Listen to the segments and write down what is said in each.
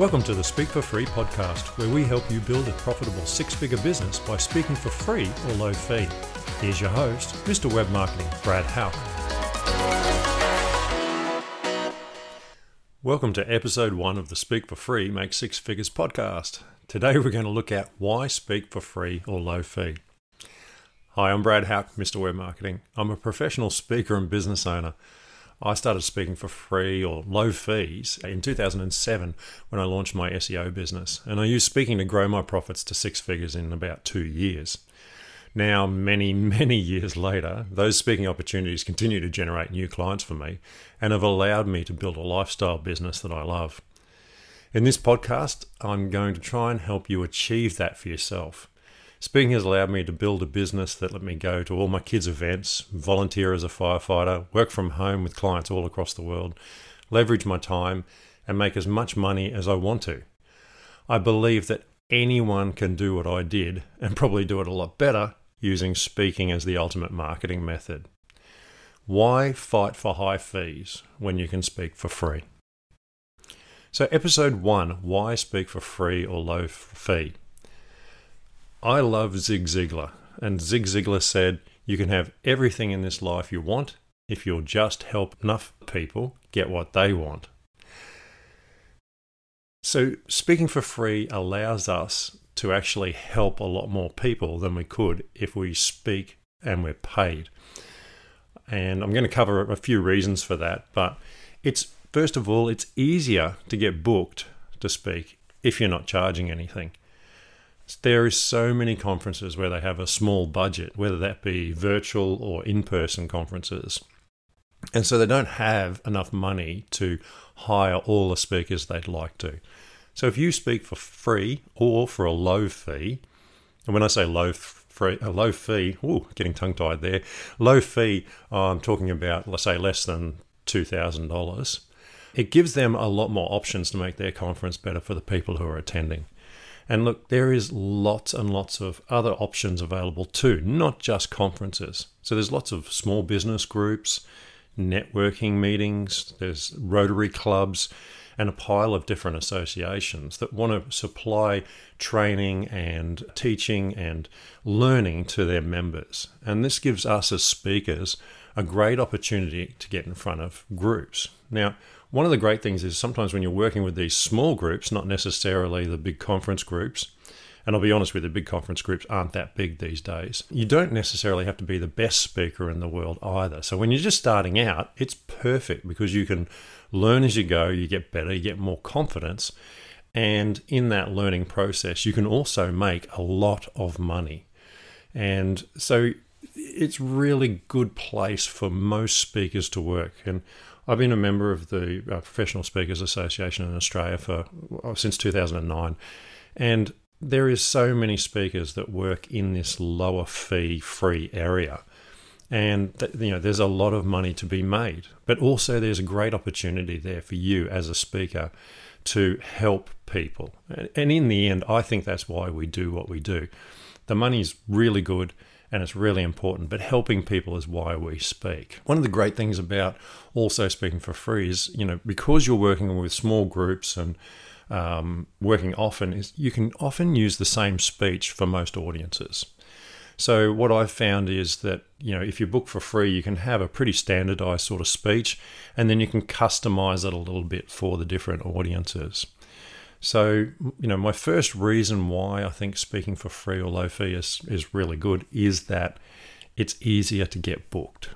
Welcome to the Speak for Free podcast, where we help you build a profitable six figure business by speaking for free or low fee. Here's your host, Mr. Web Marketing, Brad Hauck. Welcome to episode one of the Speak for Free Make Six Figures podcast. Today we're going to look at why speak for free or low fee. Hi, I'm Brad Hauck, Mr. Web Marketing. I'm a professional speaker and business owner. I started speaking for free or low fees in 2007 when I launched my SEO business, and I used speaking to grow my profits to six figures in about two years. Now, many, many years later, those speaking opportunities continue to generate new clients for me and have allowed me to build a lifestyle business that I love. In this podcast, I'm going to try and help you achieve that for yourself. Speaking has allowed me to build a business that let me go to all my kids' events, volunteer as a firefighter, work from home with clients all across the world, leverage my time, and make as much money as I want to. I believe that anyone can do what I did and probably do it a lot better using speaking as the ultimate marketing method. Why fight for high fees when you can speak for free? So, episode one why speak for free or low fee? I love Zig Ziglar, and Zig Ziglar said, You can have everything in this life you want if you'll just help enough people get what they want. So, speaking for free allows us to actually help a lot more people than we could if we speak and we're paid. And I'm going to cover a few reasons for that, but it's first of all, it's easier to get booked to speak if you're not charging anything. There is so many conferences where they have a small budget, whether that be virtual or in-person conferences. And so they don't have enough money to hire all the speakers they'd like to. So if you speak for free or for a low fee, and when I say low free, a low fee, oh, getting tongue tied there. Low fee, I'm talking about, let's say, less than two thousand dollars. It gives them a lot more options to make their conference better for the people who are attending. And look, there is lots and lots of other options available too, not just conferences. So there's lots of small business groups, networking meetings, there's Rotary clubs, and a pile of different associations that want to supply training and teaching and learning to their members. And this gives us as speakers a great opportunity to get in front of groups. Now, one of the great things is sometimes when you're working with these small groups, not necessarily the big conference groups, and I'll be honest with you, big conference groups aren't that big these days. You don't necessarily have to be the best speaker in the world either. So when you're just starting out, it's perfect because you can learn as you go, you get better, you get more confidence. And in that learning process, you can also make a lot of money. And so it's really good place for most speakers to work. And I've been a member of the uh, Professional Speakers Association in Australia for since 2009, and there is so many speakers that work in this lower fee free area. And you know, there's a lot of money to be made, but also there's a great opportunity there for you as a speaker to help people. And in the end, I think that's why we do what we do. The money's really good and it's really important. But helping people is why we speak. One of the great things about also speaking for free is, you know, because you're working with small groups and um, working often, is you can often use the same speech for most audiences. So what I've found is that you know if you book for free, you can have a pretty standardized sort of speech, and then you can customize it a little bit for the different audiences. So, you know, my first reason why I think speaking for free or low fee is, is really good is that it's easier to get booked.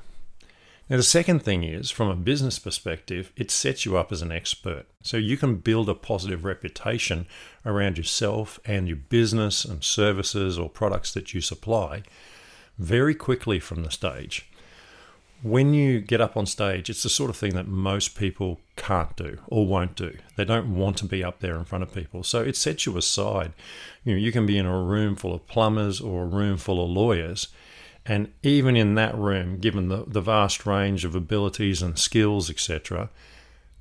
Now, the second thing is, from a business perspective, it sets you up as an expert. So you can build a positive reputation around yourself and your business and services or products that you supply very quickly from the stage when you get up on stage, it's the sort of thing that most people can't do or won't do. They don't want to be up there in front of people. So it sets you aside. You know, you can be in a room full of plumbers or a room full of lawyers. And even in that room, given the, the vast range of abilities and skills, etc.,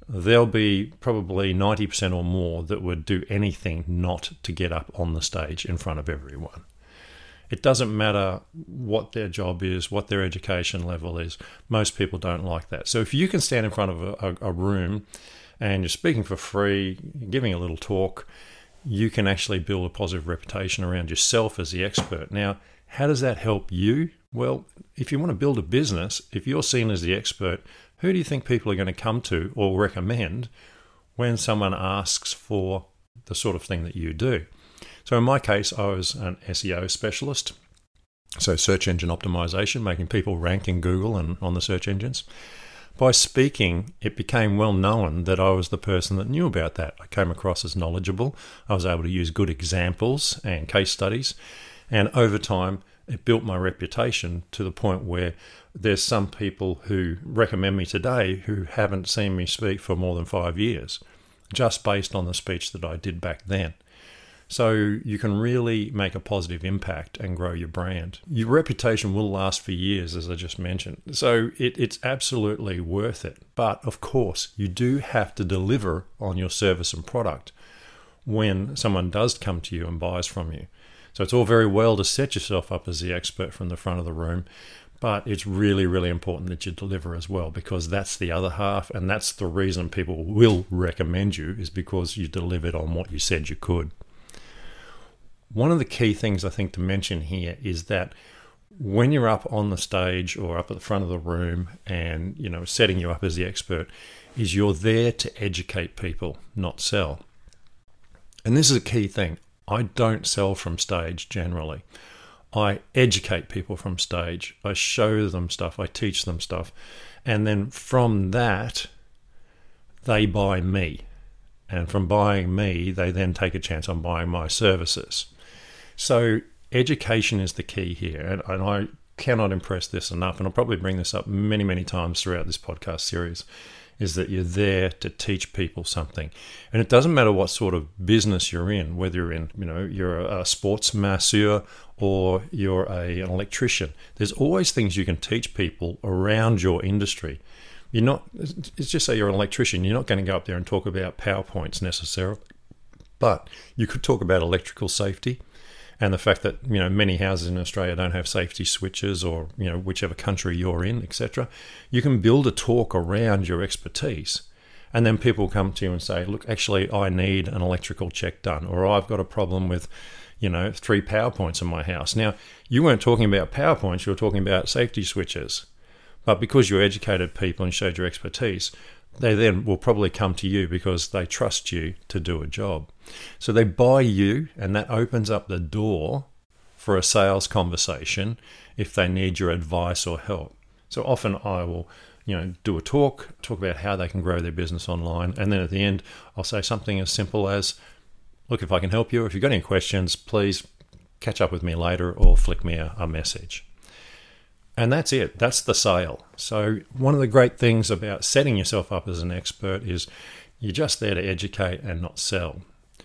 there'll be probably 90% or more that would do anything not to get up on the stage in front of everyone. It doesn't matter what their job is, what their education level is. Most people don't like that. So if you can stand in front of a, a, a room and you're speaking for free, giving a little talk, you can actually build a positive reputation around yourself as the expert. Now, how does that help you? Well, if you want to build a business, if you're seen as the expert, who do you think people are going to come to or recommend when someone asks for the sort of thing that you do? So, in my case, I was an SEO specialist, so search engine optimization, making people rank in Google and on the search engines. By speaking, it became well known that I was the person that knew about that. I came across as knowledgeable. I was able to use good examples and case studies. And over time, it built my reputation to the point where there's some people who recommend me today who haven't seen me speak for more than five years, just based on the speech that I did back then. So you can really make a positive impact and grow your brand. Your reputation will last for years, as I just mentioned. So it, it's absolutely worth it. But of course, you do have to deliver on your service and product when someone does come to you and buys from you. So it's all very well to set yourself up as the expert from the front of the room, but it's really, really important that you deliver as well because that's the other half, and that's the reason people will recommend you is because you delivered on what you said you could. One of the key things I think to mention here is that when you're up on the stage or up at the front of the room and you know setting you up as the expert is you're there to educate people not sell. And this is a key thing. I don't sell from stage generally. I educate people from stage. I show them stuff. I teach them stuff. And then from that they buy me. And from buying me they then take a chance on buying my services so education is the key here, and, and I cannot impress this enough. And I'll probably bring this up many, many times throughout this podcast series. Is that you're there to teach people something, and it doesn't matter what sort of business you're in, whether you're in, you know, you're a sports masseur or you're a, an electrician. There's always things you can teach people around your industry. You're not. It's just say you're an electrician. You're not going to go up there and talk about powerpoints necessarily, but you could talk about electrical safety and the fact that you know many houses in Australia don't have safety switches, or you know whichever country you're in, etc. You can build a talk around your expertise, and then people come to you and say, "Look, actually, I need an electrical check done, or I've got a problem with." You know, three PowerPoints in my house. Now, you weren't talking about PowerPoints, you were talking about safety switches. But because you educated people and showed your expertise, they then will probably come to you because they trust you to do a job. So they buy you, and that opens up the door for a sales conversation if they need your advice or help. So often I will, you know, do a talk, talk about how they can grow their business online, and then at the end I'll say something as simple as, "Look, if I can help you, if you've got any questions, please catch up with me later or flick me a, a message." And that's it. That's the sale. So, one of the great things about setting yourself up as an expert is you're just there to educate and not sell.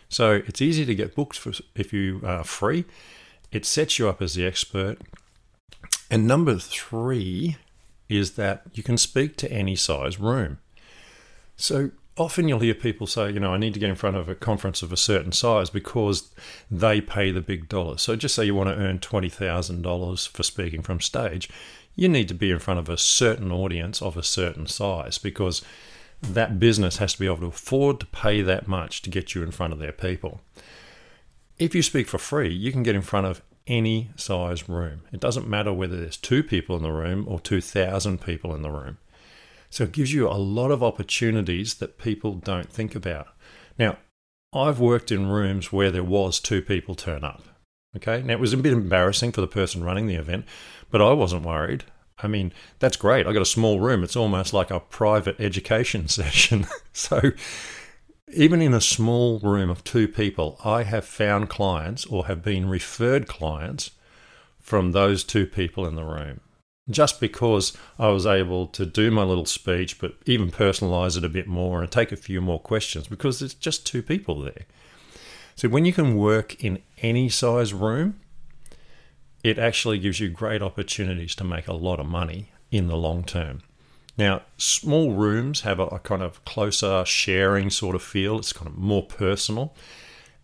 So, it's easy to get booked for, if you are free. It sets you up as the expert. And number three is that you can speak to any size room. So, often you'll hear people say, you know, I need to get in front of a conference of a certain size because they pay the big dollars. So just say you want to earn $20,000 for speaking from stage, you need to be in front of a certain audience of a certain size because that business has to be able to afford to pay that much to get you in front of their people. If you speak for free, you can get in front of any size room. It doesn't matter whether there's two people in the room or 2,000 people in the room. So it gives you a lot of opportunities that people don't think about. Now, I've worked in rooms where there was two people turn up. Okay. Now it was a bit embarrassing for the person running the event, but I wasn't worried. I mean, that's great. I got a small room. It's almost like a private education session. so even in a small room of two people, I have found clients or have been referred clients from those two people in the room just because I was able to do my little speech, but even personalize it a bit more and take a few more questions because there's just two people there. So when you can work in any size room, it actually gives you great opportunities to make a lot of money in the long term. Now, small rooms have a, a kind of closer sharing sort of feel, it's kind of more personal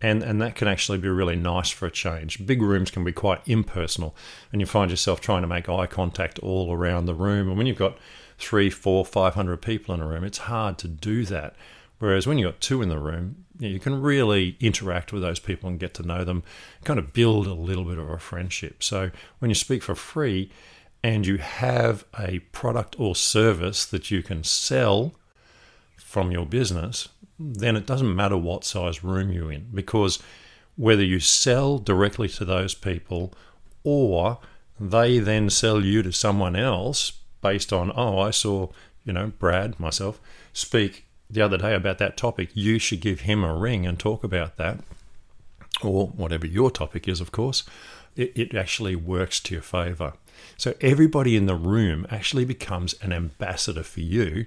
and and that can actually be really nice for a change. Big rooms can be quite impersonal, and you find yourself trying to make eye contact all around the room. And when you've got three, four, five hundred people in a room, it's hard to do that. Whereas when you've got two in the room, you, you can really interact with those people and get to know them, kind of build a little bit of a friendship. So when you speak for free and you have a product or service that you can sell from your business, then it doesn't matter what size room you're in because whether you sell directly to those people or they then sell you to someone else based on, oh, I saw, you know, Brad, myself, speak the other day about that topic. You should give him a ring and talk about that, or whatever your topic is, of course. It, it actually works to your favor. So everybody in the room actually becomes an ambassador for you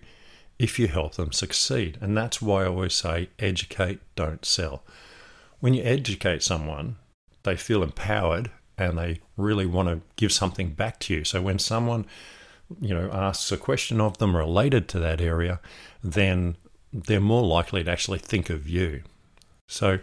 if you help them succeed. And that's why I always say educate, don't sell. When you educate someone, they feel empowered and they really want to give something back to you. So when someone, you know, asks a question of them related to that area, then they're more likely to actually think of you. So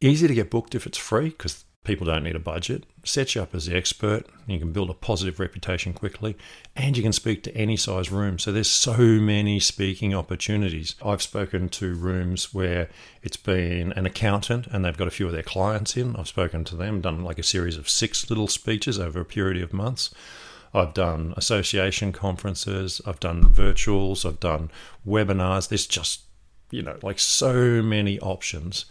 easy to get booked if it's free because People don't need a budget. Set you up as the expert. You can build a positive reputation quickly, and you can speak to any size room. So there's so many speaking opportunities. I've spoken to rooms where it's been an accountant and they've got a few of their clients in. I've spoken to them, done like a series of six little speeches over a period of months. I've done association conferences, I've done virtuals, I've done webinars. There's just, you know, like so many options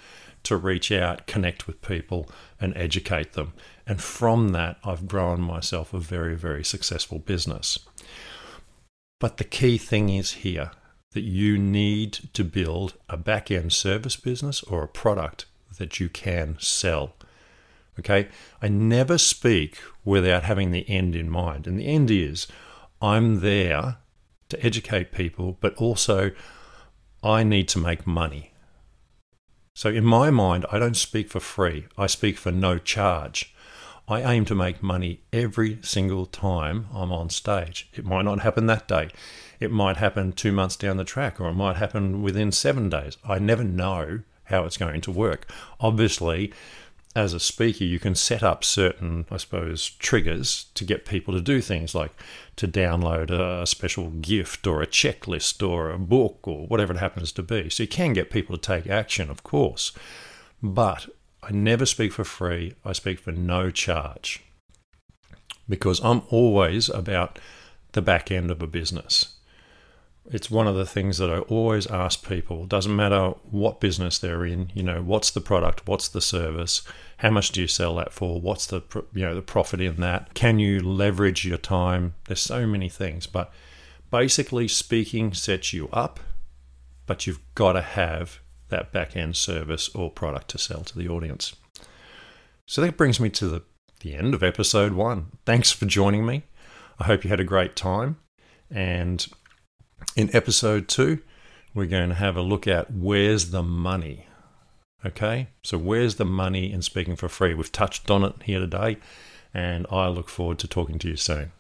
to reach out, connect with people, and educate them. And from that, I've grown myself a very, very successful business. But the key thing is here that you need to build a back end service business or a product that you can sell. Okay, I never speak without having the end in mind. And the end is I'm there to educate people, but also I need to make money. So, in my mind, I don't speak for free, I speak for no charge. I aim to make money every single time I'm on stage. It might not happen that day. It might happen two months down the track, or it might happen within seven days. I never know how it's going to work. Obviously, as a speaker, you can set up certain, I suppose, triggers to get people to do things like to download a special gift or a checklist or a book or whatever it happens to be. So you can get people to take action, of course. But I never speak for free, I speak for no charge because I'm always about the back end of a business it's one of the things that I always ask people. Doesn't matter what business they're in. You know, what's the product? What's the service? How much do you sell that for? What's the you know the profit in that? Can you leverage your time? There's so many things, but basically speaking sets you up, but you've got to have that back end service or product to sell to the audience. So that brings me to the, the end of episode one. Thanks for joining me. I hope you had a great time and in episode two, we're going to have a look at where's the money. Okay, so where's the money in speaking for free? We've touched on it here today, and I look forward to talking to you soon.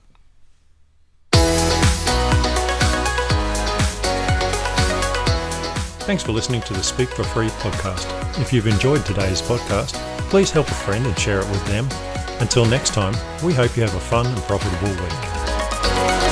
Thanks for listening to the Speak for Free podcast. If you've enjoyed today's podcast, please help a friend and share it with them. Until next time, we hope you have a fun and profitable week.